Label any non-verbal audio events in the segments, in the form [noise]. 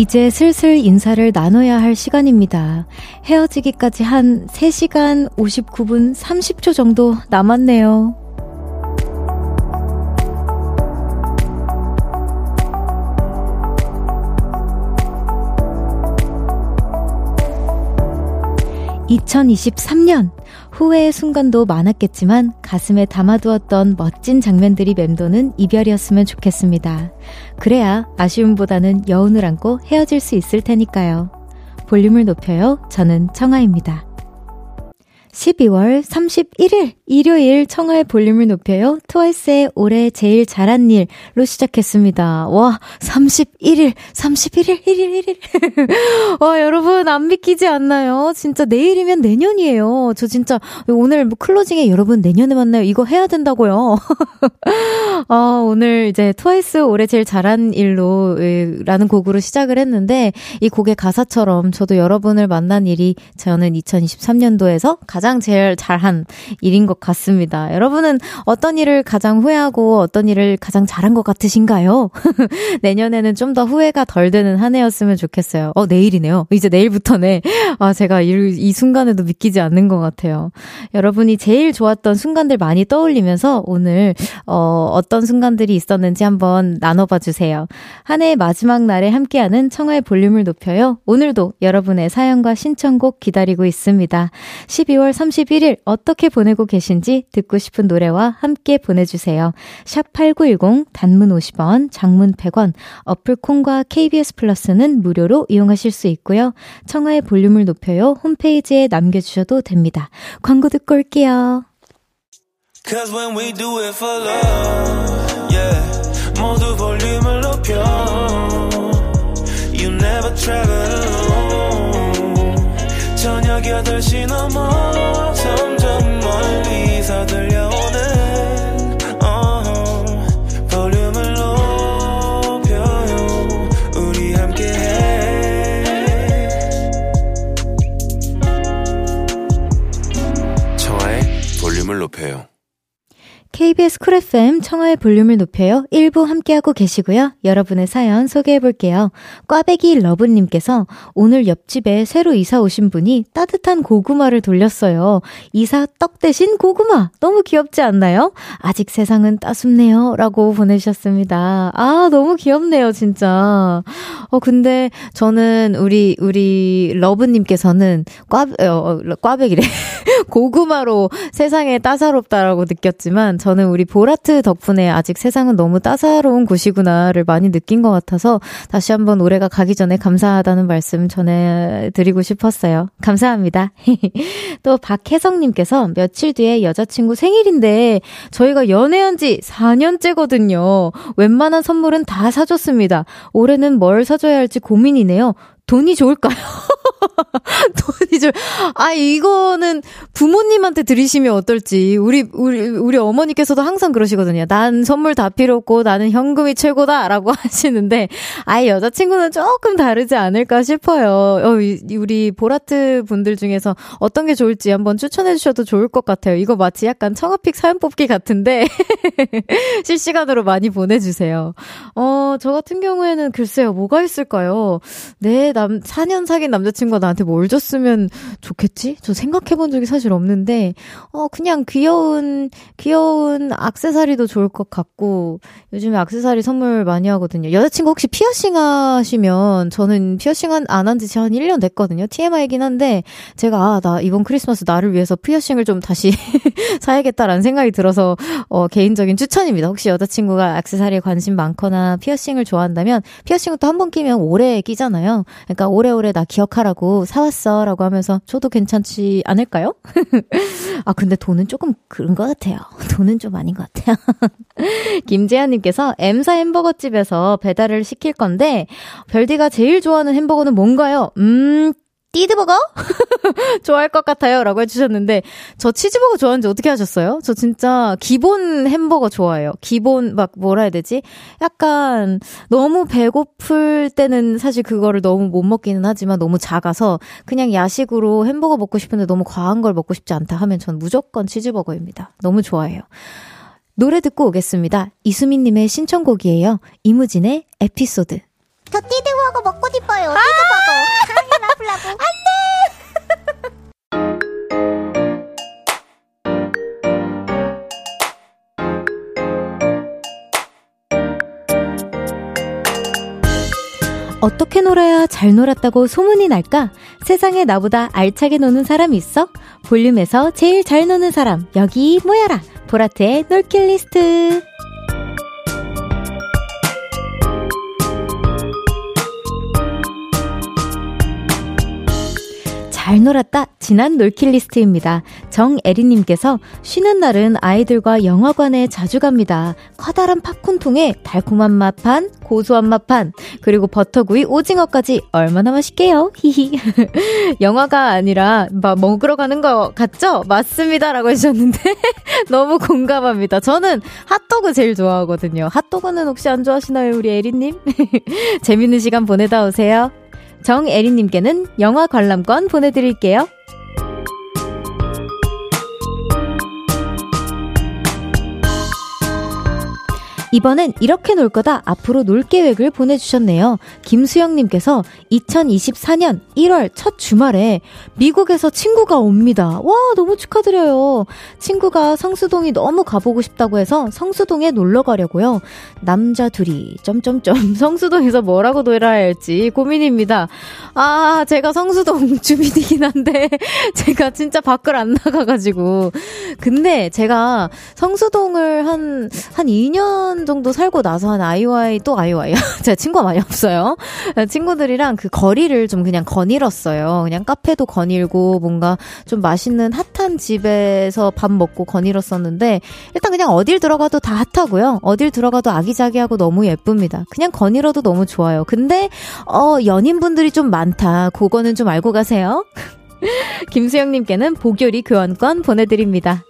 이제 슬슬 인사를 나눠야 할 시간입니다. 헤어지기까지 한 3시간 59분 30초 정도 남았네요. 2023년 후회의 순간도 많았겠지만 가슴에 담아두었던 멋진 장면들이 맴도는 이별이었으면 좋겠습니다. 그래야 아쉬움보다는 여운을 안고 헤어질 수 있을 테니까요. 볼륨을 높여요. 저는 청아입니다. 12월 31일 일요일 청하의 볼륨을 높여요. 트와이스의 올해 제일 잘한 일로 시작했습니다. 와, 31일, 31일, 1일, 1일. 와, 여러분 안 믿기지 않나요? 진짜 내일이면 내년이에요. 저 진짜 오늘 뭐 클로징에 여러분 내년에 만나요. 이거 해야 된다고요. [laughs] 아, 오늘 이제 트와이스 올해 제일 잘한 일로 라는 곡으로 시작을 했는데 이 곡의 가사처럼 저도 여러분을 만난 일이 저는 2023년도에서 가장 제일 잘한 일인 것 같습니다. 여러분은 어떤 일을 가장 후회하고 어떤 일을 가장 잘한 것 같으신가요? [laughs] 내년에는 좀 더 후회가 덜 되는 한 해였으면 좋겠어요. 어, 내일이네요. 이제 내일부터네. 아, 제가 이, 이 순간에도 믿기지 않는 것 같아요. 여러분이 제일 좋았던 순간들 많이 떠올리면서 오늘, 어, 어떤 순간들이 있었는지 한번 나눠봐 주세요. 한 해의 마지막 날에 함께하는 청하의 볼륨을 높여요. 오늘도 여러분의 사연과 신청곡 기다리고 있습니다. 12월 31일 어떻게 보내고 계신지 듣고 싶은 노래와 함께 보내주세요. 샵 8910 단문 50원, 장문 100원, 어플 콩과 KBS 플러스는 무료로 이용하실 수 있고요. 청하의 볼륨을 높여요. 홈페이지에 남겨주셔도 됩니다. 광고 듣고 올게요. Cause when we do it for love, yeah. 모두 볼륨을 높여. You never travel alone. 저녁 8시 넘어 점점 KBS 쿨 FM 청하의 볼륨을 높여요. 1부 함께하고 계시고요. 여러분의 사연 소개해볼게요. 꽈배기 러브님께서 오늘 옆집에 새로 이사 오신 분이 따뜻한 고구마를 돌렸어요. 이사 떡 대신 고구마. 너무 귀엽지 않나요? 아직 세상은 따숩네요. 라고 보내주셨습니다. 아, 너무 귀엽네요, 진짜. 어, 근데 저는 우리, 우리 러브님께서는 꽈, 어, 꽈배기래. [laughs] 고구마로 세상에 따사롭다라고 느꼈지만 저는 우리 보라트 덕분에 아직 세상은 너무 따사로운 곳이구나를 많이 느낀 것 같아서 다시 한번 올해가 가기 전에 감사하다는 말씀 전해드리고 싶었어요. 감사합니다. [laughs] 또 박혜성님께서 며칠 뒤에 여자친구 생일인데 저희가 연애한 지 4년째거든요. 웬만한 선물은 다 사줬습니다. 올해는 뭘 사줘야 할지 고민이네요. 돈이 좋을까요? [laughs] 돈이 좀, 아, 이거는 부모님한테 드리시면 어떨지. 우리, 우리, 우리 어머니께서도 항상 그러시거든요. 난 선물 다 필요 없고 나는 현금이 최고다. 라고 [laughs] 하시는데, 아예 여자친구는 조금 다르지 않을까 싶어요. 어, 우리 보라트 분들 중에서 어떤 게 좋을지 한번 추천해 주셔도 좋을 것 같아요. 이거 마치 약간 청아픽 사연 뽑기 같은데, [laughs] 실시간으로 많이 보내주세요. 어, 저 같은 경우에는 글쎄요, 뭐가 있을까요? 네, 남, 4년 사귄 남자친구가 나한테 뭘 줬으면 좋겠지? 저 생각해 본 적이 사실 없는데, 어, 그냥 귀여운, 귀여운 악세사리도 좋을 것 같고, 요즘에 악세사리 선물 많이 하거든요. 여자친구 혹시 피어싱 하시면, 저는 피어싱 안한 지 한 1년 됐거든요. TMI이긴 한데, 제가, 아, 나 이번 크리스마스 나를 위해서 피어싱을 좀 다시 [laughs] 사야겠다라는 생각이 들어서, 어, 개인적인 추천입니다. 혹시 여자친구가 악세사리에 관심 많거나 피어싱을 좋아한다면, 피어싱을 또한 번 끼면 오래 끼잖아요. 그러니까 오래오래 나 기억하라고 사왔어 라고 하면서 저도 괜찮지 않을까요? [laughs] 아, 근데 돈은 조금 그런 것 같아요. [laughs] 돈은 좀 아닌 것 같아요. [laughs] 김재현님께서 M사 햄버거집에서 배달을 시킬 건데, 별디가 제일 좋아하는 햄버거는 뭔가요? 음, 띠드버거? [laughs] 좋아할 것 같아요. 라고 해주셨는데, 저 치즈버거 좋아하는지 어떻게 하셨어요? 저 진짜 기본 햄버거 좋아해요. 기본, 막, 뭐라 해야 되지? 약간, 너무 배고플 때는 사실 그거를 너무 못 먹기는 하지만 너무 작아서, 그냥 야식으로 햄버거 먹고 싶은데 너무 과한 걸 먹고 싶지 않다 하면 전 무조건 치즈버거입니다. 너무 좋아해요. 노래 듣고 오겠습니다. 이수민님의 신청곡이에요. 이무진의 에피소드. 저 띠드버거 먹고 싶어요. 띠드버거. 아! 라블라블. 안 돼! 어떻게 놀아야 잘 놀았다고 소문이 날까? 세상에 나보다 알차게 노는 사람이 있어? 볼륨에서 제일 잘 노는 사람, 여기 모여라! 보라트의 놀킷리스트. 잘 놀았다. 지난 놀킷리스트입니다. 정애리님께서 쉬는 날은 아이들과 영화관에 자주 갑니다. 커다란 팝콘통에 달콤한 맛 반, 고소한 맛 반, 그리고 버터구이, 오징어까지 얼마나 맛있게요? 히히. [laughs] 영화가 아니라 막 먹으러 가는 거 같죠? 맞습니다. 라고 해주셨는데 [laughs] 너무 공감합니다. 저는 핫도그 제일 좋아하거든요. 핫도그는 혹시 안 좋아하시나요? 우리 애리님? [laughs] 재밌는 시간 보내다 오세요. 정애리님께는 영화 관람권 보내드릴게요. 이번엔 이렇게 놀 거다 앞으로 놀 계획을 보내주셨네요. 김수영님께서 2024년 1월 첫 주말에 미국에서 친구가 옵니다. 와, 너무 축하드려요. 친구가 성수동이 너무 가보고 싶다고 해서 성수동에 놀러 가려고요. 남자 둘이, 점점점, [laughs] 성수동에서 뭐라고 놀아야 할지 고민입니다. 아, 제가 성수동 [laughs] 주민이긴 한데, [laughs] 제가 진짜 밖을 안 나가가지고. 근데 제가 성수동을 한, 한 2년 정도 살고 나서 한 아이와이 또 아이와이 [laughs] 제가 친구가 많이 없어요. 친구들이랑 그 거리를 좀 그냥 거닐었어요. 그냥 카페도 거닐고 뭔가 좀 맛있는 핫한 집에서 밥 먹고 거닐었었는데 일단 그냥 어딜 들어가도 다 핫하고요. 어딜 들어가도 아기자기하고 너무 예쁩니다. 그냥 거닐어도 너무 좋아요. 근데 어 연인분들이 좀 많다. 그거는 좀 알고 가세요. [laughs] 김수영님께는 보교리 교환권 보내드립니다.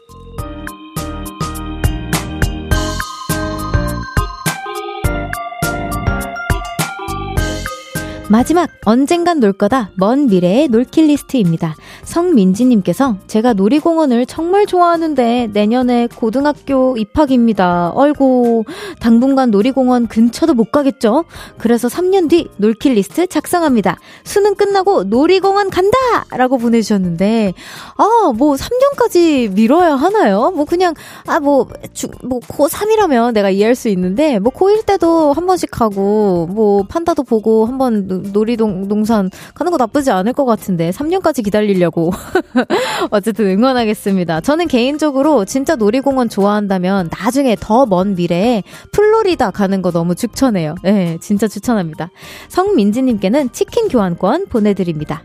마지막 언젠간 놀 거다 먼 미래의 놀킷 리스트입니다. 성민지님께서 제가 놀이공원을 정말 좋아하는데 내년에 고등학교 입학입니다. 얼고 당분간 놀이공원 근처도 못 가겠죠? 그래서 3년 뒤 놀킷 리스트 작성합니다. 수능 끝나고 놀이공원 간다! 라고 보내주셨는데 아 뭐 3년까지 미뤄야 하나요? 뭐 그냥 아뭐 뭐 고3이라면 내가 이해할 수 있는데 뭐 고1 때도 한 번씩 가고 뭐 판다도 보고 한번 놀이동 동산 가는 거 나쁘지 않을 것 같은데 3년까지 기다리려고 [laughs] 어쨌든 응원하겠습니다. 저는 개인적으로 진짜 놀이공원 좋아한다면 나중에 더 먼 미래에 플로리다 가는 거 너무 추천해요. 네, 진짜 추천합니다. 성민지님께는 치킨 교환권 보내드립니다.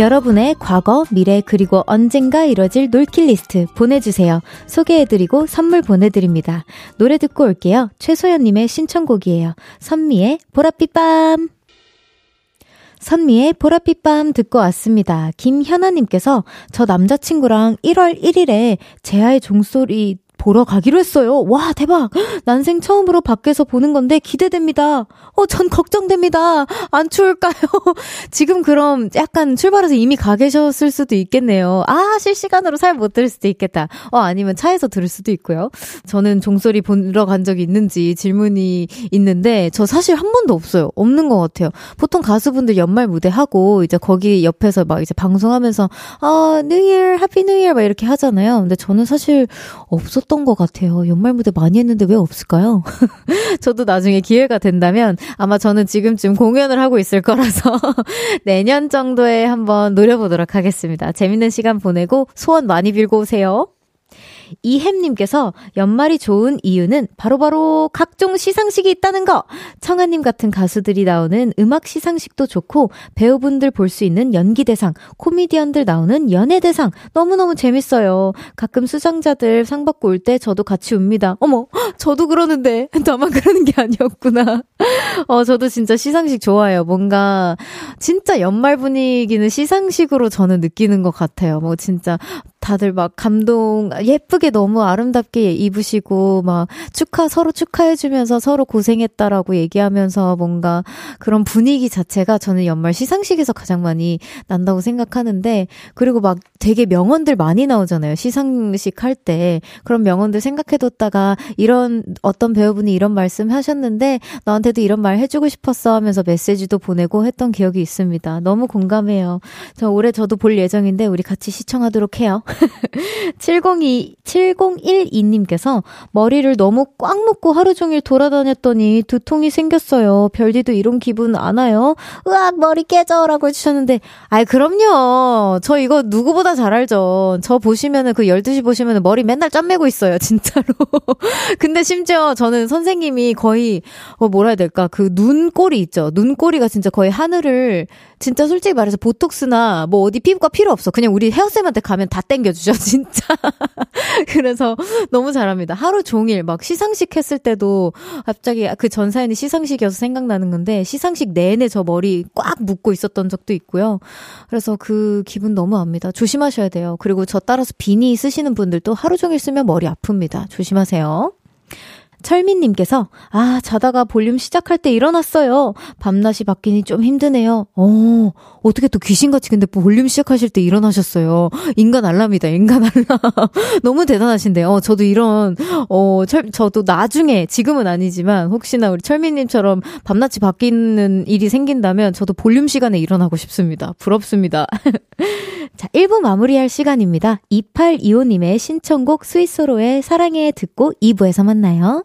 여러분의 과거, 미래, 그리고 언젠가 이뤄질 놀킬 리스트 보내주세요. 소개해드리고 선물 보내드립니다. 노래 듣고 올게요. 최소연님의 신청곡이에요. 선미의 보랏빛 밤. 선미의 보랏빛 밤 듣고 왔습니다. 김현아님께서 저 남자친구랑 1월 1일에 제아의 종소리 보러 가기로 했어요. 와, 대박! [gasps] 난생 처음으로 밖에서 보는 건데 기대됩니다. 어, 전 걱정됩니다. 안 추울까요? [laughs] 지금 그럼 약간 출발해서 이미 가 계셨을 수도 있겠네요. 아, 실시간으로 잘 못 들을 수도 있겠다. 어, 아니면 차에서 들을 수도 있고요. 저는 종소리 보러 간 적이 있는지 질문이 있는데, 저 사실 한 번도 없어요. 없는 것 같아요. 보통 가수분들 연말 무대 하고, 이제 거기 옆에서 막 이제 방송하면서, 아, New Year, Happy New Year 막 이렇게 하잖아요. 근데 저는 사실 없었 없었던 것 같아요. 연말 무대 많이 했는데 왜 없을까요? [laughs] 저도 나중에 기회가 된다면 아마 저는 지금쯤 공연을 하고 있을 거라서 [laughs] 내년 정도에 한번 노려보도록 하겠습니다. 재밌는 시간 보내고 소원 많이 빌고 오세요. 이햄님께서 연말이 좋은 이유는 바로바로 바로 각종 시상식이 있다는 거! 청아님 같은 가수들이 나오는 음악 시상식도 좋고, 배우분들 볼 수 있는 연기대상, 코미디언들 나오는 연예대상, 너무너무 재밌어요. 가끔 수상자들 상 받고 올 때 저도 같이 웁니다. 어머, 저도 그러는데, [laughs] 나만 그러는 게 아니었구나. 어, 저도 진짜 시상식 좋아해요. 뭔가, 진짜 연말 분위기는 시상식으로 저는 느끼는 것 같아요. 뭐 진짜 다들 막 감동, 예쁘게 너무 아름답게 입으시고, 막, 축하, 서로 축하해 주면서 서로 고생했다라고 얘기하면서 뭔가 그런 분위기 자체가 저는 연말 시상식에서 가장 많이 난다고 생각하는데, 그리고 막 되게 명언들 많이 나오잖아요. 시상식 할 때. 그런 명언들 생각해 뒀다가 이런, 어떤 배우분이 이런 말씀 하셨는데, 너한테도 이런 말 해주고 싶었어 하면서 메시지도 보내고 했던 기억이 있습니다. 너무 공감해요. 저 올해 저도 볼 예정인데, 우리 같이 시청하도록 해요. 702, 7012님께서 머리를 너무 꽉 묶고 하루 종일 돌아다녔더니 두통이 생겼어요. 별디도 이런 기분 안 와요? 으악, 머리 깨져 라고 해주셨는데, 아이, 그럼요. 저 이거 누구보다 잘 알죠. 저 보시면은 그 12시 보시면은 머리 맨날 짬매고 있어요. [laughs] 진짜로. 근데 심지어 저는 선생님이 거의, 어, 뭐라 해야 될까. 그 눈꼬리 있죠. 눈꼬리가 진짜 거의 하늘을 진짜 솔직히 말해서 보톡스나 뭐 어디 피부과 필요 없어. 그냥 우리 헤어쌤한테 가면 다 땡 겨주죠, [laughs] 진짜. 그래서 너무 잘합니다. 하루 종일 막 시상식 했을 때도 갑자기 그 전 사연이 시상식이어서 생각나는 건데 시상식 내내 저 머리 꽉 묶고 있었던 적도 있고요. 그래서 그 기분 너무 압니다. 조심하셔야 돼요. 그리고 저 따라서 비니 쓰시는 분들도 하루 종일 쓰면 머리 아픕니다. 조심하세요. 철민님께서, 아, 자다가 볼륨 시작할 때 일어났어요. 밤낮이 바뀌니 좀 힘드네요. 어, 어떻게 또 귀신같이 근데 볼륨 시작하실 때 일어나셨어요. 인간 알람이다, 인간 알람. [laughs] 너무 대단하신데요. 어, 저도 이런, 어, 철, 저도 나중에, 지금은 아니지만, 혹시나 우리 철민님처럼 밤낮이 바뀌는 일이 생긴다면, 저도 볼륨 시간에 일어나고 싶습니다. 부럽습니다. [laughs] 자, 1부 마무리할 시간입니다. 2825님의 신청곡 스위스로의 사랑해 듣고 2부에서 만나요.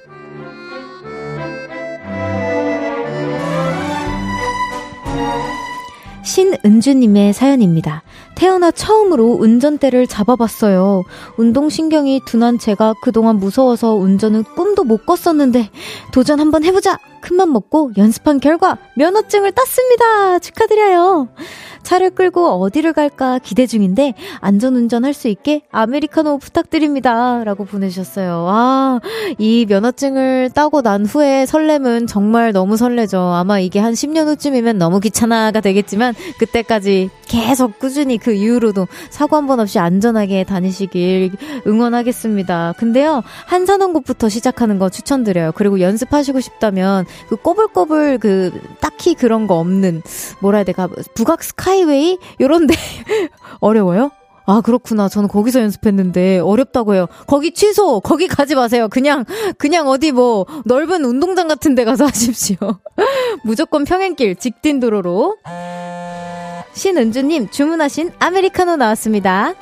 신은주님의 사연입니다. 태어나 처음으로 운전대를 잡아봤어요. 운동신경이 둔한 제가 그동안 무서워서 운전은 꿈도 못 꿨었는데 도전 한번 해보자! 큰맘 먹고 연습한 결과 면허증을 땄습니다. 축하드려요. 차를 끌고 어디를 갈까 기대 중인데 안전운전 할 수 있게 아메리카노 부탁드립니다. 라고 보내주셨어요. 아, 이 면허증을 따고 난 후에 설렘은 정말 너무 설레죠. 아마 이게 한 10년 후쯤이면 너무 귀찮아가 되겠지만 그때까지 계속 꾸준히 그 이후로도 사고 한 번 없이 안전하게 다니시길 응원하겠습니다. 근데요, 한산원곡부터 시작하는 거 추천드려요. 그리고 연습하시고 싶다면 그 꼬불꼬불 그 딱히 그런 거 없는 뭐라 해야 될까 북악 스카이웨이 요런데 [laughs] 어려워요? 아, 그렇구나. 저는 거기서 연습했는데 어렵다고 해요. 거기 취소! 거기 가지 마세요. 그냥, 그냥 어디 뭐 넓은 운동장 같은 데 가서 [laughs] 하십시오. [laughs] 무조건 평행길, 직진 도로로. 신은주님 주문하신 아메리카노 나왔습니다.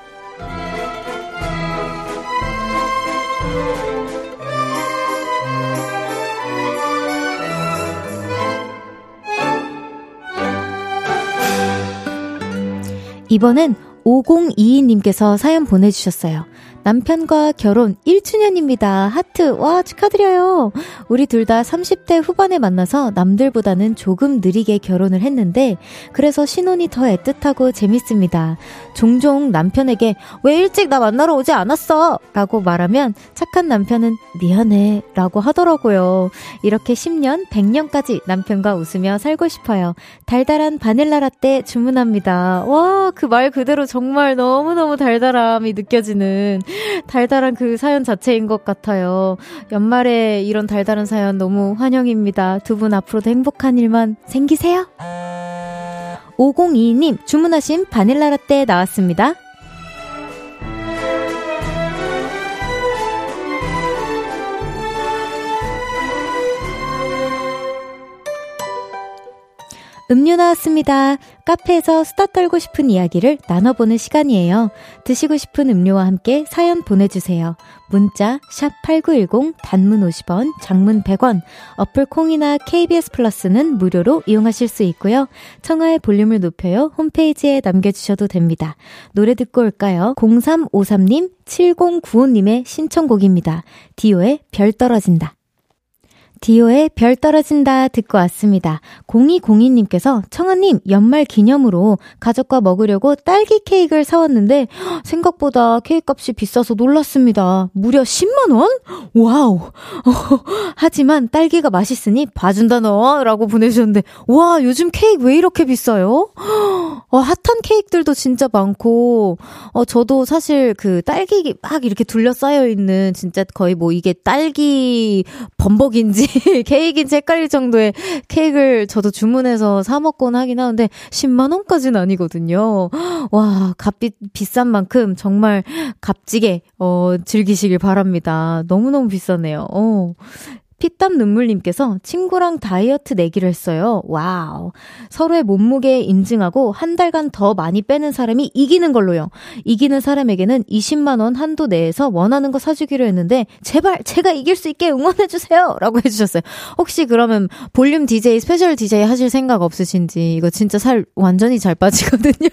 이번엔 5022님께서 사연 보내주셨어요. 남편과 결혼 1주년입니다. 하트. 와, 축하드려요. 우리 둘 다 30대 후반에 만나서 남들보다는 조금 느리게 결혼을 했는데, 그래서 신혼이 더 애틋하고 재밌습니다. 종종 남편에게 왜 일찍 나 만나러 오지 않았어? 라고 말하면 착한 남편은 미안해. 라고 하더라고요. 이렇게 10년, 100년까지 남편과 웃으며 살고 싶어요. 달달한 바닐라 라떼 주문합니다. 와, 그 말 그대로 정말 너무너무 달달함이 느껴지는 달달한 그 사연 자체인 것 같아요. 연말에 이런 달달한 사연 너무 환영입니다. 두 분 앞으로도 행복한 일만 생기세요. 502님 주문하신 바닐라 라떼 나왔습니다. 음료 나왔습니다. 카페에서 수다 떨고 싶은 이야기를 나눠보는 시간이에요. 드시고 싶은 음료와 함께 사연 보내주세요. 문자 8 9 1 0 단문 50원, 장문 100원, 어플 콩이나 KBS 플러스는 무료로 이용하실 수 있고요. 청하의 볼륨을 높여요. 홈페이지에 남겨주셔도 됩니다. 노래 듣고 올까요? 0353님, 7095님의 신청곡입니다. 디오의 별 떨어진다. 디오의 별 떨어진다 듣고 왔습니다. 0202님께서 청아님 연말 기념으로 가족과 먹으려고 딸기 케이크를 사왔는데 생각보다 케이크 값이 비싸서 놀랐습니다. 무려 10만원? 와우. [laughs] 하지만 딸기가 맛있으니 봐준다 너 라고 보내주셨는데 와 요즘 케이크 왜 이렇게 비싸요? [gasps] 어, 핫한 케이크들도 진짜 많고 어, 저도 사실 그 딸기 막 이렇게 둘러싸여 있는 진짜 거의 뭐 이게 딸기 범벅인지 [laughs] 케이크인지 헷갈릴 정도의 케이크를 저도 주문해서 사 먹곤 하긴 하는데 10만 원까지는 아니거든요. [gasps] 와, 값비 비싼 만큼 정말 값지게 어 즐기시길 바랍니다. 너무너무 비싸네요. 어. 피땀 눈물님께서 친구랑 다이어트 내기를 했어요. 와우. 서로의 몸무게 인증하고 한 달간 더 많이 빼는 사람이 이기는 걸로요. 이기는 사람에게는 20만원 한도 내에서 원하는 거 사주기로 했는데, 제발 제가 이길 수 있게 응원해주세요! 라고 해주셨어요. 혹시 그러면 볼륨 DJ, special DJ 하실 생각 없으신지, 이거 진짜 살 완전히 잘 빠지거든요.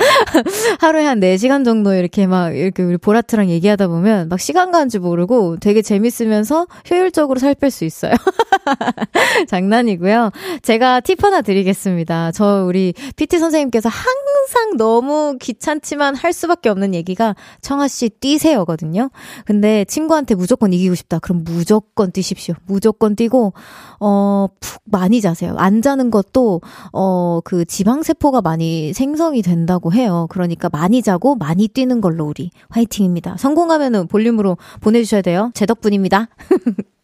[laughs] 하루에 한 4시간 정도 이렇게 막, 이렇게 우리 보라트랑 얘기하다 보면 막 시간 가는 줄 모르고 되게 재밌으면서 효율적으로 살 뺄 수 있어요. [laughs] 장난이고요. 제가 팁 하나 드리겠습니다. 저 우리 PT 선생님께서 항상 너무 귀찮지만 할 수밖에 없는 얘기가 청아 씨 뛰세요거든요. 근데 친구한테 무조건 이기고 싶다. 그럼 무조건 뛰십시오. 무조건 뛰고 어 푹 많이 자세요. 안 자는 것도 어 그 지방 세포가 많이 생성이 된다고 해요. 그러니까 많이 자고 많이 뛰는 걸로 우리 화이팅입니다. 성공하면은 볼륨으로 보내 주셔야 돼요. 제 덕분입니다. [laughs]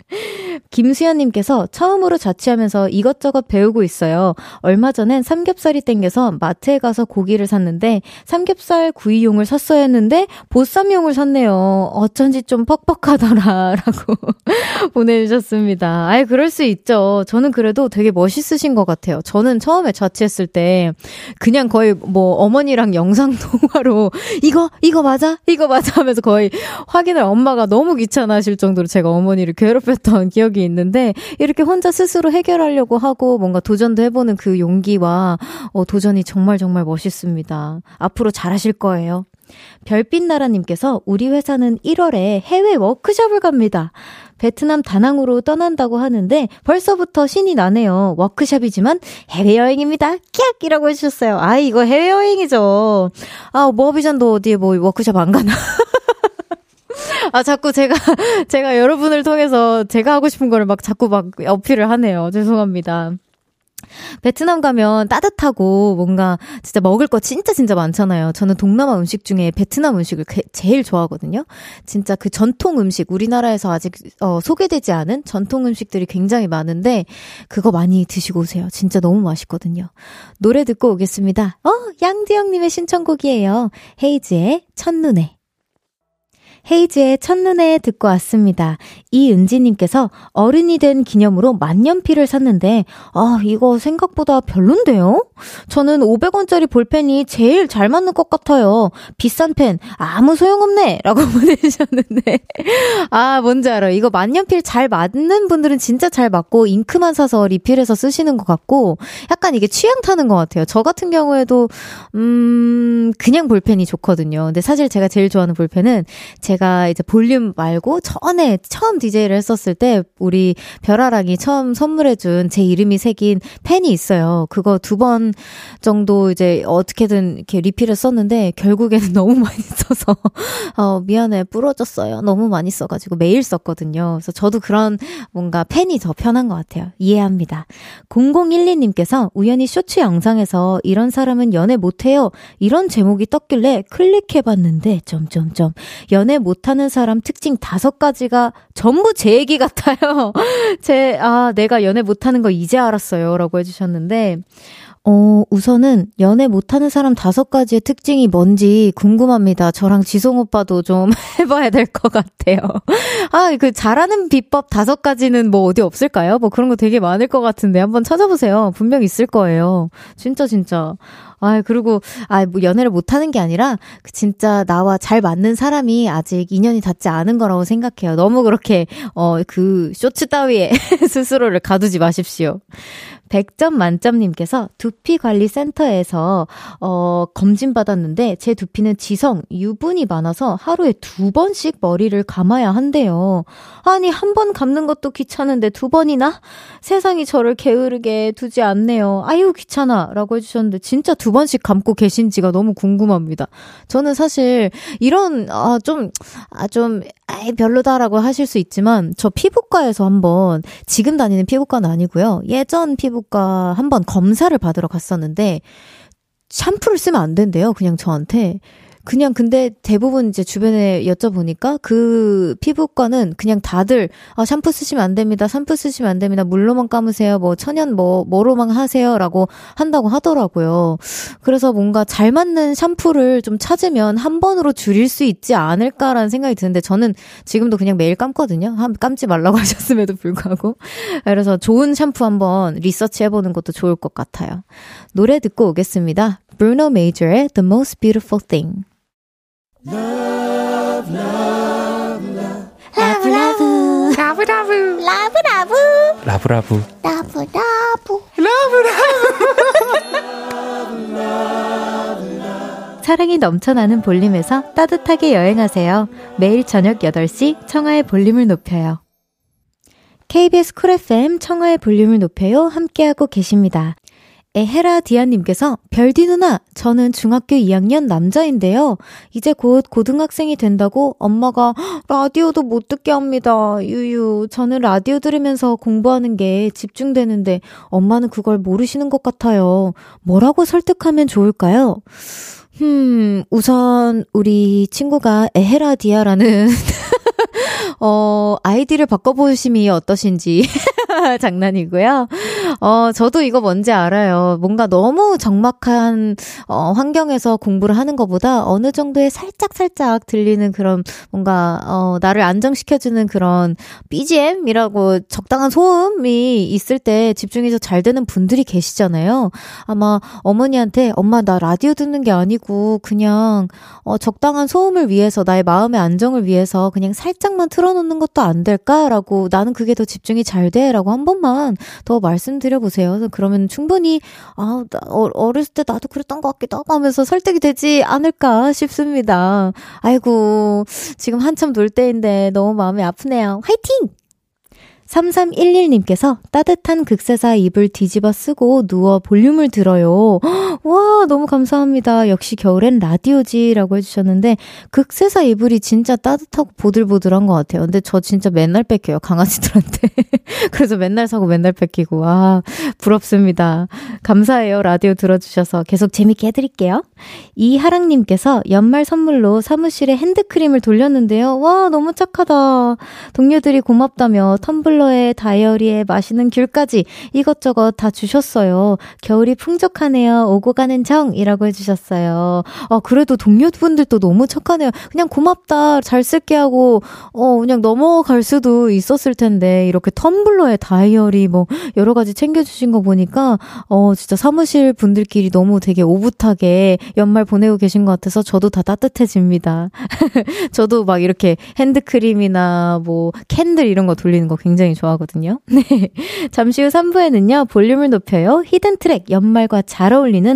김수현님께서 처음으로 자취하면서 이것저것 배우고 있어요. 얼마 전엔 삼겹살이 땡겨서 마트에 가서 고기를 샀는데 삼겹살 구이용을 샀어야 했는데 보쌈용을 샀네요. 어쩐지 좀 퍽퍽하더라. 라고 [laughs] 보내주셨습니다. 아예 그럴 수 있죠. 저는 그래도 되게 멋있으신 것 같아요. 저는 처음에 자취했을 때 그냥 거의 뭐 어머니랑 영상 통화로 [laughs] 이거, 이거 맞아? 이거 맞아? 하면서 거의 확인을 엄마가 너무 귀찮아하실 정도로 제가 어머니를 괴롭혔 했던 [laughs] 기억이 있는데 이렇게 혼자 스스로 해결하려고 하고 뭔가 도전도 해보는 그 용기와 어, 도전이 정말 정말 멋있습니다. 앞으로 잘하실 거예요. 별빛나라님께서 우리 회사는 1월에 해외 워크숍을 갑니다. 베트남 다낭으로 떠난다고 하는데 벌써부터 신이 나네요. 워크숍이지만 해외여행입니다. 깍 이라고 해주셨어요. 아, 이거 해외여행이죠. 아, 모비전도 어디에 뭐 워크숍 안 가나? [laughs] 아, 자꾸 제가, [laughs] 제가 여러분을 통해서 제가 하고 싶은 거를 막 자꾸 막 어필을 하네요. 죄송합니다. 베트남 가면 따뜻하고 뭔가 진짜 먹을 거 진짜 진짜 많잖아요. 저는 동남아 음식 중에 베트남 음식을 제일 좋아하거든요. 진짜 그 전통 음식, 우리나라에서 아직 어, 소개되지 않은 전통 음식들이 굉장히 많은데 그거 많이 드시고 오세요. 진짜 너무 맛있거든요. 노래 듣고 오겠습니다. 어, 양지영님의 신청곡이에요. 헤이즈의 첫눈에. 헤이즈의 첫눈에 듣고 왔습니다. 이은지님께서 어른이 된 기념으로 만년필을 샀는데, 아, 이거 생각보다 별론데요? 저는 500원짜리 볼펜이 제일 잘 맞는 것 같아요. 비싼 펜, 아무 소용없네! 라고 [laughs] 보내주셨는데. 아, 뭔지 알아요. 이거 만년필 잘 맞는 분들은 진짜 잘 맞고, 잉크만 사서 리필해서 쓰시는 것 같고, 약간 이게 취향 타는 것 같아요. 저 같은 경우에도, 음, 그냥 볼펜이 좋거든요. 근데 사실 제가 제일 좋아하는 볼펜은 제 제가 이제 볼륨 말고 전에 처음 DJ를 했었을 때 우리 별아랑이 처음 선물해준 제 이름이 새긴 펜이 있어요. 그거 두 번 정도 이제 어떻게든 이렇게 리필을 썼는데 결국에는 [laughs] 너무 많이 써서 어, 미안해 부러졌어요. 너무 많이 써가지고 매일 썼거든요. 그래서 저도 그런 뭔가 펜이 더 편한 것 같아요. 이해합니다. 0012님께서 우연히 쇼츠 영상에서 이런 사람은 연애 못해요. 이런 제목이 떴길래 클릭해봤는데 점점점 연애 못하는 사람 특징 다섯 가지가 전부 제 얘기 같아요. [laughs] 제, 아, 내가 연애 못하는 거 이제 알았어요. 라고 해주셨는데, 어, 우선은 연애 못하는 사람 다섯 가지의 특징이 뭔지 궁금합니다. 저랑 지송 오빠도 좀 [laughs] 해봐야 될 것 같아요. 아, 그 잘하는 비법 다섯 가지는 뭐 어디 없을까요? 뭐 그런 거 되게 많을 것 같은데 한번 찾아보세요. 분명 있을 거예요. 진짜, 진짜. 아, 그리고, 아, 뭐 연애를 못하는 게 아니라, 그 진짜 나와 잘 맞는 사람이 아직 인연이 닿지 않은 거라고 생각해요. 너무 그렇게, 어, 그, 쇼츠 따위에 [laughs] 스스로를 가두지 마십시오. 100점 만점님께서 두피관리센터에서 어, 검진 받았는데 제 두피는 지성, 유분이 많아서 하루에 두 번씩 머리를 감아야 한대요. 아니, 한 번 감는 것도 귀찮은데 두 번이나? 세상이 저를 게으르게 두지 않네요. 아유, 귀찮아. 라고 해주셨는데 진짜 두 번씩 감고 계신지가 너무 궁금합니다. 저는 사실 이런, 아, 좀, 아, 좀, 아이, 별로다라고 하실 수 있지만 저 피부과에서 한번 지금 다니는 피부과는 아니고요. 예전 피부 피부과 한번 검사를 받으러 갔었는데 샴푸를 쓰면 안 된대요. 그냥 저한테. 그냥 근데 대부분 이제 주변에 여쭤보니까 그 피부과는 그냥 다들 아 샴푸 쓰시면 안 됩니다. 샴푸 쓰시면 안 됩니다. 물로만 감으세요. 뭐 천연 뭐 뭐로만 하세요라고 한다고 하더라고요. 그래서 뭔가 잘 맞는 샴푸를 좀 찾으면 한 번으로 줄일 수 있지 않을까라는 생각이 드는데 저는 지금도 그냥 매일 감거든요. 한 감지 말라고 [laughs] 하셨음에도 불구하고. 그래서 좋은 샴푸 한번 리서치 해보는 것도 좋을 것 같아요. 노래 듣고 오겠습니다. Bruno Major의 The Most Beautiful Thing. Love, love, love. 라브라브. 라브라브. 라브라브. 라브라브. 라브라브. 라브라브. 사랑이 넘쳐나는 볼륨에서 따뜻하게 여행하세요. 매일 저녁 8시 청하의 볼륨을 높여요. KBS 쿨 FM 청하의 볼륨을 높여요. 함께하고 계십니다. 에헤라 디아님께서 별디 누나, 저는 중학교 2학년 남자인데요. 이제 곧 고등학생이 된다고 엄마가 라디오도 못 듣게 합니다. 유유, 저는 라디오 들으면서 공부하는 게 집중되는데 엄마는 그걸 모르시는 것 같아요. 뭐라고 설득하면 좋을까요? 음, 우선 우리 친구가 에헤라 디아라는 [laughs] 어, 아이디를 바꿔보심이 어떠신지. [laughs] 장난이고요. 어, 저도 이거 뭔지 알아요. 뭔가 너무 적막한, 어, 환경에서 공부를 하는 것보다 어느 정도의 살짝살짝 들리는 그런 뭔가, 어, 나를 안정시켜주는 그런 BGM이라고 적당한 소음이 있을 때 집중해서 잘 되는 분들이 계시잖아요. 아마 어머니한테 엄마 나 라디오 듣는 게 아니고 그냥, 어, 적당한 소음을 위해서 나의 마음의 안정을 위해서 그냥 살짝만 틀어놓는 것도 안 될까라고 나는 그게 더 집중이 잘 돼라고 한 번만 더 말씀 드려보세요. 그러면 충분히 아 어, 어렸을 때 나도 그랬던 것 같기도 하고 하면서 설득이 되지 않을까 싶습니다. 아이고 지금 한참 놀 때인데 너무 마음이 아프네요. 화이팅! 3311님께서 따뜻한 극세사 이불 뒤집어 쓰고 누워 볼륨을 들어요. 와, 너무 감사합니다. 역시 겨울엔 라디오지라고 해주셨는데, 극세사 이불이 진짜 따뜻하고 보들보들한 것 같아요. 근데 저 진짜 맨날 뺏겨요. 강아지들한테. [laughs] 그래서 맨날 사고 맨날 뺏기고. 와, 부럽습니다. 감사해요. 라디오 들어주셔서. 계속 재밌게 해드릴게요. 이하랑님께서 연말 선물로 사무실에 핸드크림을 돌렸는데요. 와, 너무 착하다. 동료들이 고맙다며 텀블러 텀블러에 다이어리에 마시는 귤까지 이것저것 다 주셨어요. 겨울이 풍족하네요. 가는 정이라고 해주셨어요. 어, 그래도 동료분들도 너무 착하네요. 그냥 고맙다. 잘 쓸게 하고, 어, 그냥 넘어갈 수도 있었을 텐데, 이렇게 텀블러에 다이어리 뭐, 여러 가지 챙겨주신 거 보니까, 어, 진짜 사무실 분들끼리 너무 되게 오붓하게 연말 보내고 계신 것 같아서 저도 다 따뜻해집니다. [laughs] 저도 막 이렇게 핸드크림이나 뭐, candle 이런 거 돌리는 거 굉장히 좋아하거든요. [laughs] 네. 잠시 후 3부에는요, 볼륨을 높여요. hidden track, 연말과 잘 어울리는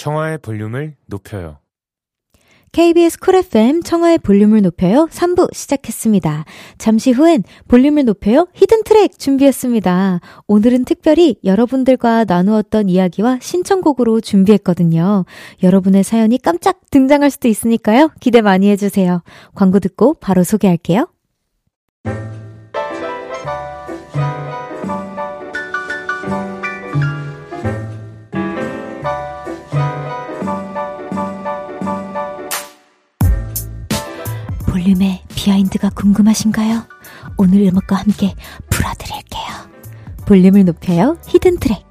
청하의 볼륨을 높여요. KBS 쿨 FM 청하의 볼륨을 높여요 3부 시작했습니다. 잠시 후엔 볼륨을 높여요 hidden track 준비했습니다. 오늘은 특별히 여러분들과 나누었던 이야기와 신청곡으로 준비했거든요. 여러분의 사연이 깜짝 등장할 수도 있으니까요. 기대 많이 해주세요. 광고 듣고 바로 소개할게요. behind가 궁금하신가요? 오늘 음악과 함께 풀어드릴게요. 볼륨을 높여요. hidden track.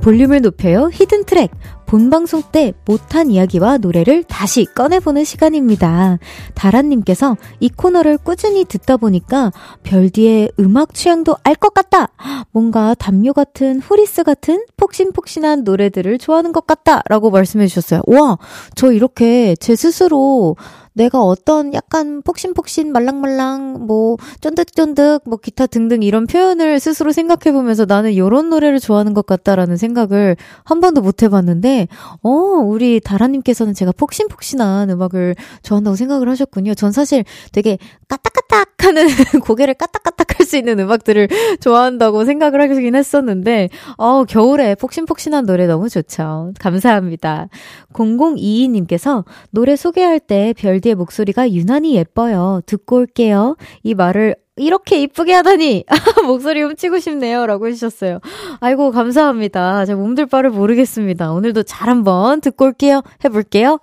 볼륨을 높여요. hidden track. 본방송 때 못한 이야기와 노래를 다시 꺼내보는 시간입니다. 다란님께서 이 코너를 꾸준히 듣다 보니까 별디의 음악 취향도 알 것 같다! 뭔가 담요 같은, 후리스 같은 폭신폭신한 노래들을 좋아하는 것 같다! 라고 말씀해 주셨어요. 와, 저 이렇게 제 스스로 내가 어떤 약간 폭신폭신 말랑말랑 뭐 쫀득쫀득 뭐 기타 등등 이런 표현을 스스로 생각해 보면서 나는 요런 노래를 좋아하는 것 같다라는 생각을 한 번도 못 해봤는데 어 우리 다라님께서는 제가 폭신폭신한 음악을 좋아한다고 생각을 하셨군요. 전 사실 되게 까딱까딱 하는 [laughs] 고개를 까딱까딱 할 수 있는 음악들을 좋아한다고 생각을 하긴 했었는데 어 겨울에 폭신폭신한 노래 너무 좋죠. 감사합니다. 0022님께서 노래 소개할 때 별디의 목소리가 유난히 예뻐요. 듣고 올게요. 이 말을 이렇게 이쁘게 하다니 [laughs] 목소리 훔치고 싶네요. 라고 해주셨어요. 아이고 감사합니다. 제가 몸둘 바를 모르겠습니다. 오늘도 잘 한번 듣고 올게요. 해볼게요.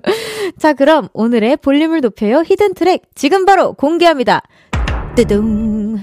[laughs] 자 그럼 오늘의 볼륨을 높여요. hidden track 지금 바로 공개합니다. 뜨둥.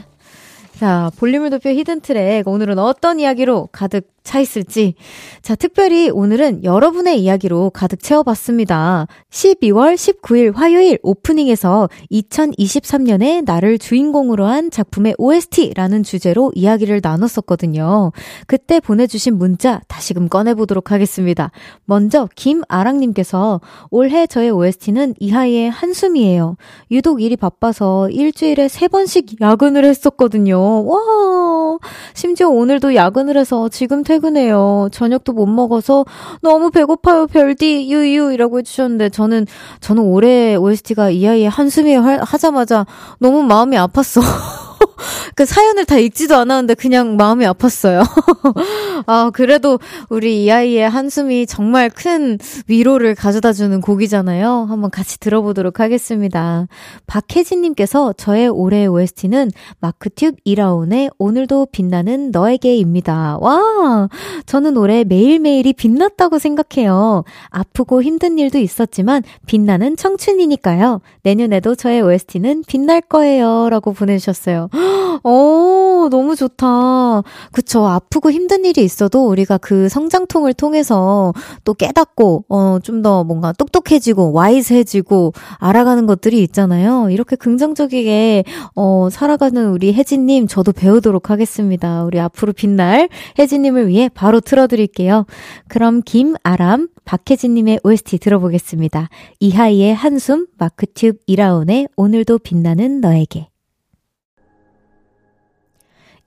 자 볼륨을 높여 hidden track. 오늘은 어떤 이야기로 가득 차 있을지. 자, 특별히 오늘은 여러분의 이야기로 가득 채워봤습니다. 12월 19일 화요일 오프닝에서 2023년에 나를 주인공으로 한 작품의 OST라는 주제로 이야기를 나눴었거든요. 그때 보내주신 문자 다시금 꺼내보도록 하겠습니다. 먼저 김아랑님께서 올해 저의 OST는 이하이의 한숨이에요. 유독 일이 바빠서 일주일에 3번씩 야근을 했었거든요. 와, 심지어 오늘도 야근을 해서 지금 퇴근해요. 저녁도 못 먹어서 너무 배고파요. 별디 유유이라고 해주셨는데 저는 저는 올해 OST가 이 아이의 한숨이 하자마자 너무 마음이 아팠어. [laughs] [laughs] 그 사연을 다 읽지도 않았는데 그냥 마음이 아팠어요. [laughs] 아, 그래도 우리 이 아이의 한숨이 정말 큰 위로를 가져다 주는 곡이잖아요. 한번 같이 들어보도록 하겠습니다. 박혜진님께서 저의 올해의 OST는 마크튠 이라온의 오늘도 빛나는 너에게입니다. 와! 저는 올해 매일매일이 빛났다고 생각해요. 아프고 힘든 일도 있었지만 빛나는 청춘이니까요. 내년에도 저의 OST는 빛날 거예요. 라고 보내주셨어요. [gasps] 어, 너무 좋다. 그쵸. 아프고 힘든 일이 있어도 우리가 그 성장통을 통해서 또 깨닫고, 어, 좀 더 뭔가 똑똑해지고, 와이스해지고, 알아가는 것들이 있잖아요. 이렇게 긍정적이게, 어, 살아가는 우리 혜진님, 저도 배우도록 하겠습니다. 우리 앞으로 빛날 혜진님을 위해 바로 틀어드릴게요. 그럼 김아람, 박혜진님의 OST 들어보겠습니다. 이하이의 한숨, 마크튠 이라온의 오늘도 빛나는 너에게.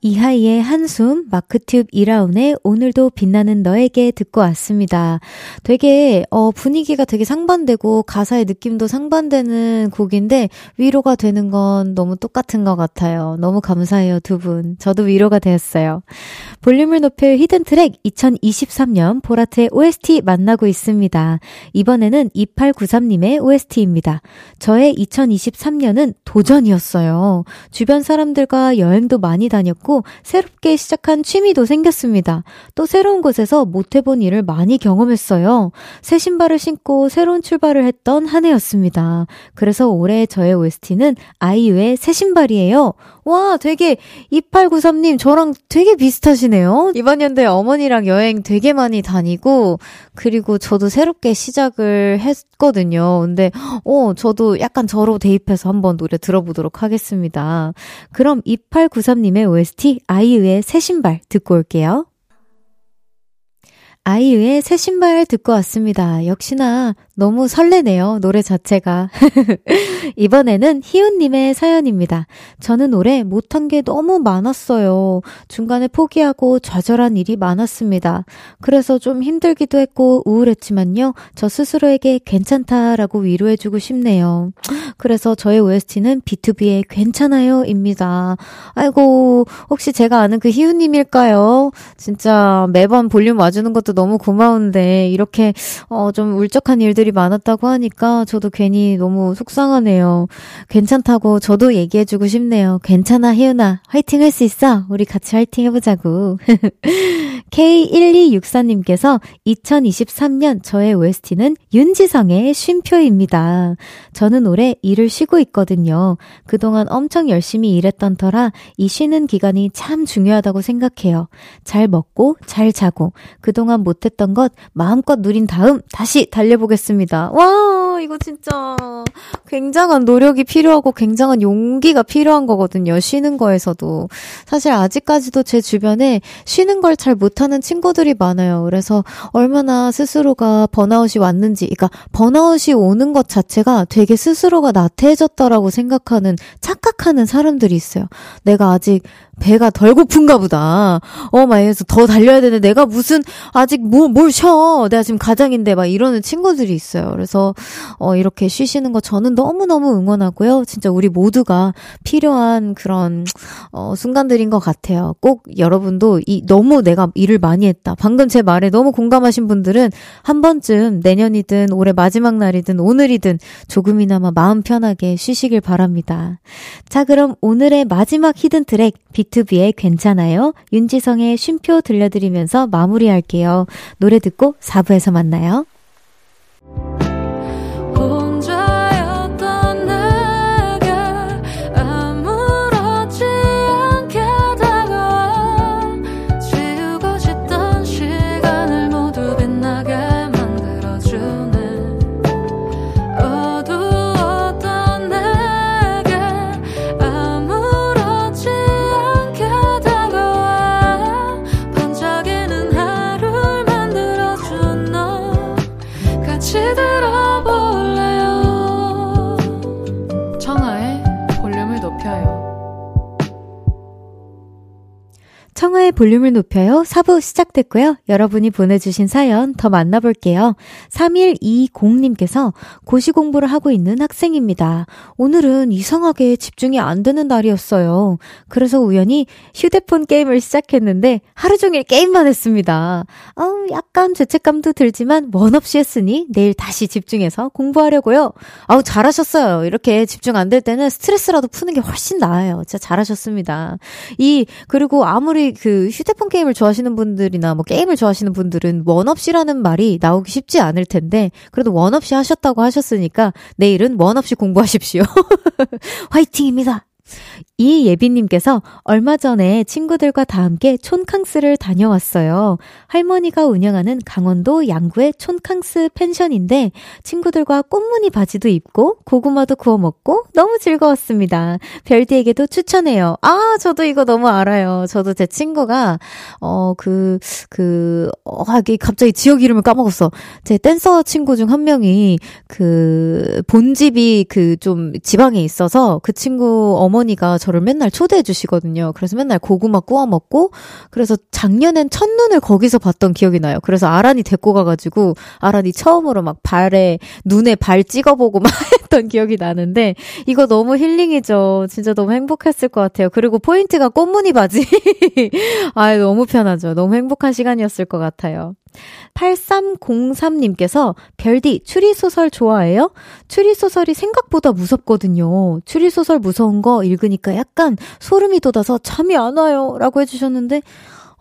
이하이의 한숨, 마크튠 이라운의 오늘도 빛나는 너에게 듣고 왔습니다. 되게, 어, 분위기가 되게 상반되고 가사의 느낌도 상반되는 곡인데 위로가 되는 건 너무 똑같은 것 같아요. 너무 감사해요, 두 분. 저도 위로가 되었어요. 볼륨을 높여 히든 트랙 2023년 보라트의 OST 만나고 있습니다. 이번에는 2893님의 OST입니다. 저의 2023년은 도전이었어요. 주변 사람들과 여행도 많이 다녔고 새롭게 시작한 취미도 생겼습니다. 또 새로운 곳에서 못 해본 일을 많이 경험했어요. 새 신발을 신고 새로운 출발을 했던 한 해였습니다. 그래서 올해 저의 OST는 아이유의 새 신발이에요. 와, 되게 2893님 저랑 되게 비슷하시네요. 이번 연도에 어머니랑 여행 되게 많이 다니고 그리고 저도 새롭게 시작을 했거든요. 근데 어, 저도 약간 저로 대입해서 한번 노래 들어보도록 하겠습니다. 그럼 2893님의 OST 아이유의 새 신발 듣고 올게요. 아이유의 새 신발 듣고 왔습니다. 역시나 너무 설레네요, 노래 자체가. [laughs] 이번에는 희훈님의 사연입니다. 저는 올해 못한 게 너무 많았어요. 중간에 포기하고 좌절한 일이 많았습니다. 그래서 좀 힘들기도 했고 우울했지만요. 저 스스로에게 괜찮다라고 위로해주고 싶네요. 그래서 저의 OST는 B2B의 괜찮아요입니다. 아이고, 혹시 제가 아는 그 희훈님일까요? 진짜 매번 볼륨 와주는 것도 너무 고마운데, 이렇게, 어, 좀 울적한 일들이 많았다고 하니까 저도 괜히 너무 속상하네요. 괜찮다고 저도 얘기해주고 싶네요. 괜찮아, 희훈아. 화이팅 할 수 있어. 우리 같이 화이팅 해보자고. [laughs] K1264님께서 2023년 저의 OST는 윤지성의 쉼표입니다. 저는 올해 일을 쉬고 있거든요. 그동안 엄청 열심히 일했던 터라 이 쉬는 기간이 참 중요하다고 생각해요. 잘 먹고 잘 자고 그동안 못했던 것 마음껏 누린 다음 다시 달려보겠습니다. 와, 이거 진짜 굉장한 노력이 필요하고 굉장한 용기가 필요한 거거든요. 쉬는 거에서도. 사실 아직까지도 제 주변에 쉬는 걸잘못 하는 친구들이 많아요. 그래서 얼마나 스스로가 번아웃이 왔는지, 그러니까 번아웃이 오는 것 자체가 되게 스스로가 나태해졌다라고 생각하는 착각하는 사람들이 있어요. 내가 아직 배가 덜 고픈가 보다. 어, 막 이래서 더 달려야 되는데 내가 무슨 아직 뭐, 뭘 쉬어. 내가 지금 가장인데 막 이러는 친구들이 있어요. 그래서, 어, 이렇게 쉬시는 거 저는 너무너무 응원하고요. 진짜 우리 모두가 필요한 그런, 어, 순간들인 것 같아요. 꼭 여러분도 이, 너무 내가 일을 많이 했다. 방금 제 말에 너무 공감하신 분들은 한 번쯤 내년이든 올해 마지막 날이든 오늘이든 조금이나마 마음 편하게 쉬시길 바랍니다. 자, 그럼 오늘의 마지막 히든 트랙, B2B의 괜찮아요. 윤지성의 쉼표 들려드리면서 마무리할게요. 노래 듣고 4부에서 만나요. that I 청하의 볼륨을 높여요. 4부 시작됐고요. 여러분이 보내주신 사연 더 만나볼게요. 3120님께서 고시 공부를 하고 있는 학생입니다. 오늘은 이상하게 집중이 안 되는 날이었어요. 그래서 우연히 휴대폰 게임을 시작했는데 하루 종일 게임만 했습니다. 어, 약간 죄책감도 들지만 원 없이 했으니 내일 다시 집중해서 공부하려고요. 아우, 잘하셨어요. 이렇게 집중 안 될 때는 스트레스라도 푸는 게 훨씬 나아요. 진짜 잘하셨습니다. 이, 그리고 아무리 그 휴대폰 게임을 좋아하시는 분들이나 뭐 게임을 좋아하시는 분들은 원 없이라는 말이 나오기 쉽지 않을 텐데 그래도 원 없이 하셨다고 하셨으니까 내일은 원 없이 공부하십시오. [laughs] 화이팅입니다. 이예비님께서 얼마 전에 친구들과 다 함께 촌캉스를 다녀왔어요. 할머니가 운영하는 강원도 양구의 촌캉스 펜션인데 친구들과 꽃무늬 바지도 입고 고구마도 구워 먹고 너무 즐거웠습니다. 별디에게도 추천해요. 아, 저도 이거 너무 알아요. 저도 제 친구가 어 그 그 어, 갑자기 지역 이름을 까먹었어. 제 댄서 친구 중 한 명이 그 본집이 그 좀 지방에 있어서 그 친구 어머니가 저를 맨날 초대해 주시거든요. 그래서 맨날 고구마 구워 먹고 그래서 작년엔 첫눈을 거기서 봤던 기억이 나요. 그래서 아란이 데리고 가가지고 아란이 처음으로 막 발에 눈에 발 찍어보고 [laughs] 막 했던 기억이 나는데 이거 너무 힐링이죠. 진짜 너무 행복했을 것 같아요. 그리고 포인트가 꽃무늬 바지. [laughs] 아 너무 편하죠. 너무 행복한 시간이었을 것 같아요. 8303님께서 별디 추리소설 좋아해요? 추리소설이 생각보다 무섭거든요. 추리소설 무서운 거 읽으니까 약간 소름이 돋아서 잠이 안 와요. 라고 해주셨는데,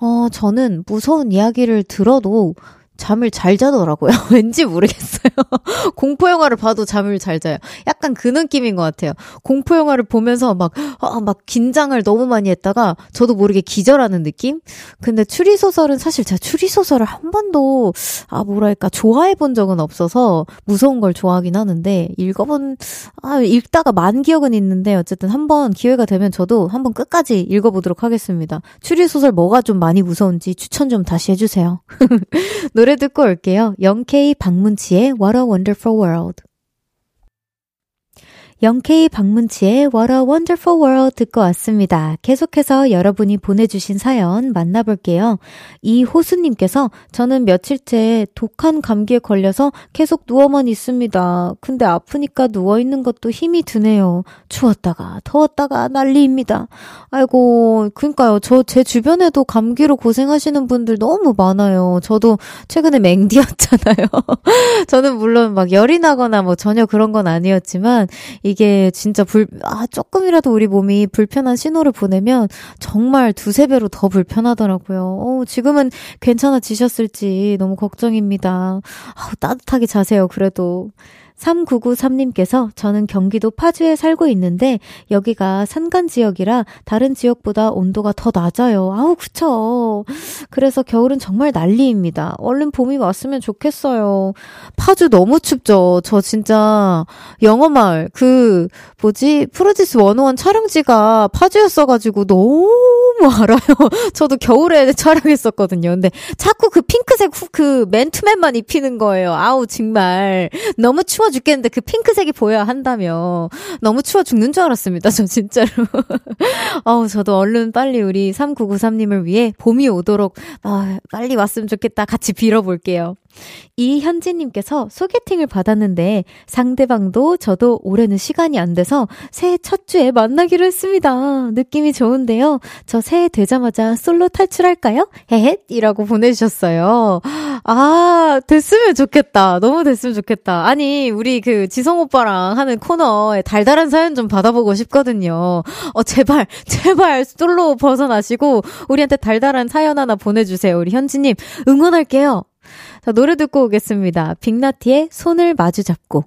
어, 저는 무서운 이야기를 들어도 잠을 잘 자더라고요. [laughs] 왠지 모르겠어요. [laughs] 공포 영화를 봐도 잠을 잘 자요. 약간 그 느낌인 것 같아요. 공포 영화를 보면서 막, 아, 막 긴장을 너무 많이 했다가 저도 모르게 기절하는 느낌? 근데 추리소설은 사실 제가 추리소설을 한 번도, 아, 뭐랄까, 좋아해 본 적은 없어서 무서운 걸 좋아하긴 하는데, 읽어본, 아, 읽다가 만 기억은 있는데, 어쨌든 한번 기회가 되면 저도 한번 끝까지 읽어보도록 하겠습니다. 추리소설 뭐가 좀 많이 무서운지 추천 좀 다시 해주세요. [laughs] 노래 듣고 올게요. 0K 박문치의 What a Wonderful World. 0K 박문치의 What a Wonderful World 듣고 왔습니다. 계속해서 여러분이 보내주신 사연 만나볼게요. 이호수님께서 저는 며칠째 독한 감기에 걸려서 계속 누워만 있습니다. 근데 아프니까 누워있는 것도 힘이 드네요. 추웠다가 더웠다가 난리입니다. 아이고, 그니까요. 저 제 주변에도 감기로 고생하시는 분들 너무 많아요. 저도 최근에 맹디였잖아요. [laughs] 저는 물론 막 열이 나거나 뭐 전혀 그런 건 아니었지만 이게 진짜 불, 아, 조금이라도 우리 몸이 불편한 신호를 보내면 정말 두세 배로 더 불편하더라고요. 어, 지금은 괜찮아지셨을지 너무 걱정입니다. 아, 따뜻하게 자세요, 그래도. 3993님께서 저는 경기도 파주에 살고 있는데 여기가 산간 지역이라 다른 지역보다 온도가 더 낮아요. 아우, 그쵸. 그래서 겨울은 정말 난리입니다. 얼른 봄이 왔으면 좋겠어요. 파주 너무 춥죠. 저 진짜 영어마을, 그, 뭐지, 프로지스 101 촬영지가 파주였어가지고 너무 알아요. [laughs] 저도 겨울에 촬영했었거든요. 근데 자꾸 그 핑크색 후, 그 맨투맨만 입히는 거예요. 아우, 정말. 너무 추워 죽겠는데 그 핑크색이 보여야 한다며. 너무 추워 죽는 줄 알았습니다. 저 진짜로. [laughs] 어우, 저도 얼른 빨리 우리 3993님을 위해 봄이 오도록, 아, 빨리 왔으면 좋겠다. 같이 빌어볼게요. 이현진님께서 소개팅을 받았는데 상대방도 저도 올해는 시간이 안 돼서 새해 첫 주에 만나기로 했습니다. 느낌이 좋은데요. 저 새해 되자마자 솔로 탈출할까요? 헤헷! 이라고 보내주셨어요. 아, 됐으면 좋겠다. 너무 됐으면 좋겠다. 아니, 우리 그 지성 오빠랑 하는 코너에 달달한 사연 좀 받아보고 싶거든요. 어, 제발, [laughs] 제발 솔로 벗어나시고 우리한테 달달한 사연 하나 보내주세요. 우리 현지님 응원할게요. 자, 노래 듣고 오겠습니다. 빅나티의 손을 마주 잡고.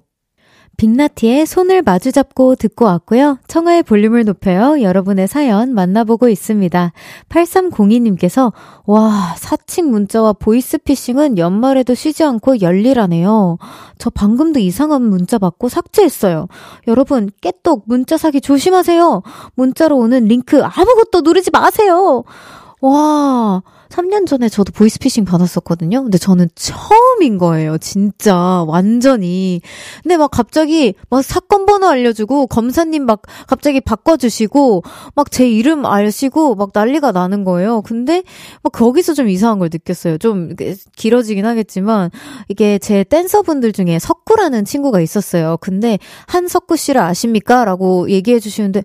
빅나티의 손을 마주 잡고 듣고 왔고요. 청하의 볼륨을 높여요. 여러분의 사연 만나보고 있습니다. 8302님께서 와, 사칭 문자와 보이스피싱은 연말에도 쉬지 않고 열일하네요. 저 방금도 이상한 문자 받고 삭제했어요. 여러분, 깨똑 문자 사기 조심하세요. 문자로 오는 링크 아무것도 누르지 마세요. 와, 3년 전에 저도 보이스피싱 받았었거든요. 근데 저는 처음인 거예요. 진짜 완전히. 근데 막 갑자기 막 사건 번호 알려주고 검사님 막 갑자기 바꿔주시고 막 제 이름 알시고 막 난리가 나는 거예요. 근데 막 거기서 좀 이상한 걸 느꼈어요. 좀 길어지긴 하겠지만 이게 제 댄서분들 중에 석구라는 친구가 있었어요. 근데 한석구 씨를 아십니까? 라고 얘기해 주시는데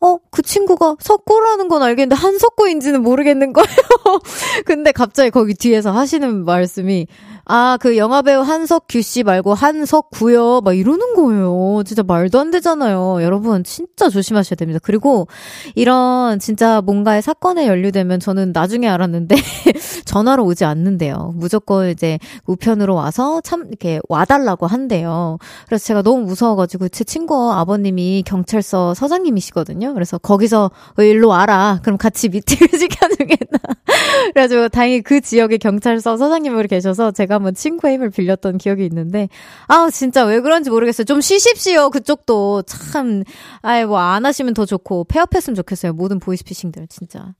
어, 그 친구가 석구라는 건 알겠는데 한석구인지는 모르겠는 거예요. [laughs] 근데 갑자기 거기 뒤에서 하시는 말씀이 아, 그 영화배우 한석규 씨 말고 한석구요. 막 이러는 거예요. 진짜 말도 안 되잖아요. 여러분, 진짜 조심하셔야 됩니다. 그리고 이런 진짜 뭔가의 사건에 연루되면 저는 나중에 알았는데 [laughs] 전화로 오지 않는데요. 무조건 이제 우편으로 와서 참 이렇게 와달라고 한대요. 그래서 제가 너무 무서워가지고 제 친구 아버님이 경찰서 서장님이시거든요. 그래서 거기서 어, 일로 와라. 그럼 같이 미팅을 [laughs] 시켜주겠나. [laughs] 그래가지고 다행히 그 지역에 경찰서 서장님으로 계셔서 제가 한번 친구의 힘을 빌렸던 기억이 있는데, 아 진짜 왜 그런지 모르겠어요. 좀 쉬십시오, 그쪽도. 참, 아이, 뭐, 안 하시면 더 좋고, 폐업했으면 좋겠어요. 모든 보이스피싱들, 진짜.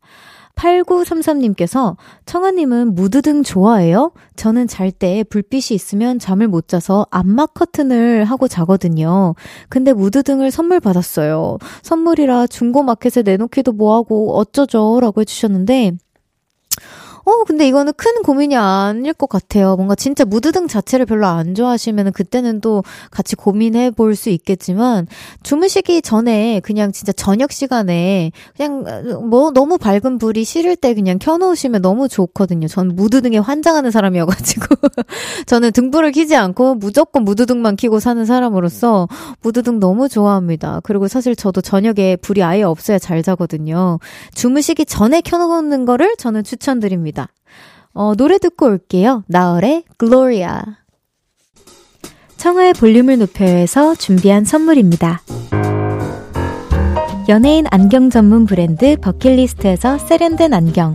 8933님께서 청아님은 무드등 좋아해요? 저는 잘 때 불빛이 있으면 잠을 못 자서 암막 커튼을 하고 자거든요. 근데 무드등을 선물 받았어요. 선물이라 중고마켓에 내놓기도 뭐하고 어쩌죠? 라고 해주셨는데, 어, 근데 이거는 큰 고민이 아닐 것 같아요. 뭔가 진짜 무드등 자체를 별로 안 좋아하시면 그때는 또 같이 고민해 볼 수 있겠지만 주무시기 전에 그냥 진짜 저녁 시간에 그냥 뭐 너무 밝은 불이 싫을 때 그냥 켜놓으시면 너무 좋거든요. 전 무드등에 환장하는 사람이어가지고 [laughs] 저는 등불을 켜지 않고 무조건 무드등만 켜고 사는 사람으로서 무드등 너무 좋아합니다. 그리고 사실 저도 저녁에 불이 아예 없어야 잘 자거든요. 주무시기 전에 켜놓는 거를 저는 추천드립니다. 어, 노래 듣고 올게요. 나얼의 글로리아. 청하의 볼륨을 높여서 준비한 선물입니다. 연예인 안경 전문 브랜드 버킷리스트에서 세련된 안경,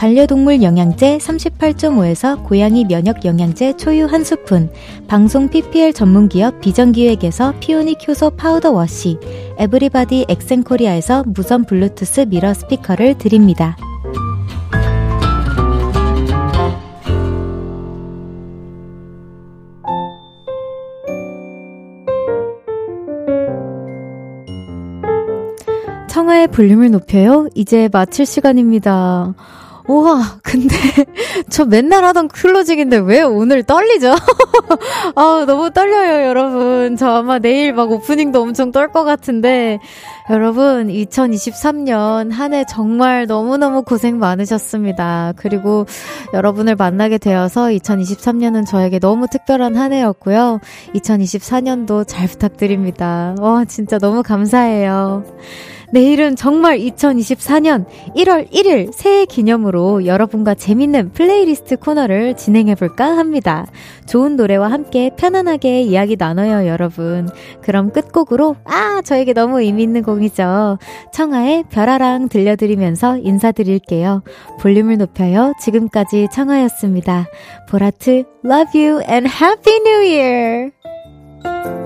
반려동물 영양제 38.5에서 고양이 면역 영양제 초유 한 스푼, 방송 PPL 전문기업 비전기획에서 피오닉 효소 파우더 워시, 에브리바디 엑센코리아에서 무선 블루투스 mirror 스피커를 드립니다. 청하의 볼륨을 높여요. 이제 마칠 시간입니다. 우와, 근데 [laughs] 저 맨날 하던 클로징인데 왜 오늘 떨리죠? [laughs] 아, 너무 떨려요, 여러분. 저 아마 내일 막 오프닝도 엄청 떨 것 같은데 여러분, 2023년 한 해 정말 너무너무 고생 많으셨습니다. 그리고 여러분을 만나게 되어서 2023년은 저에게 너무 특별한 한 해였고요. 2024년도 잘 부탁드립니다. 와, 진짜 너무 감사해요. 내일은 정말 2024년 1월 1일 새해 기념으로 여러분과 재밌는 플레이리스트 코너를 진행해볼까 합니다. 좋은 노래와 함께 편안하게 이야기 나눠요, 여러분. 그럼 끝곡으로, 아, 저에게 너무 의미 있는 곡 감동이죠. 청하의 별하랑 들려드리면서 인사드릴게요. 볼륨을 높여요. 지금까지 청하였습니다. 보라트, love you and happy new year!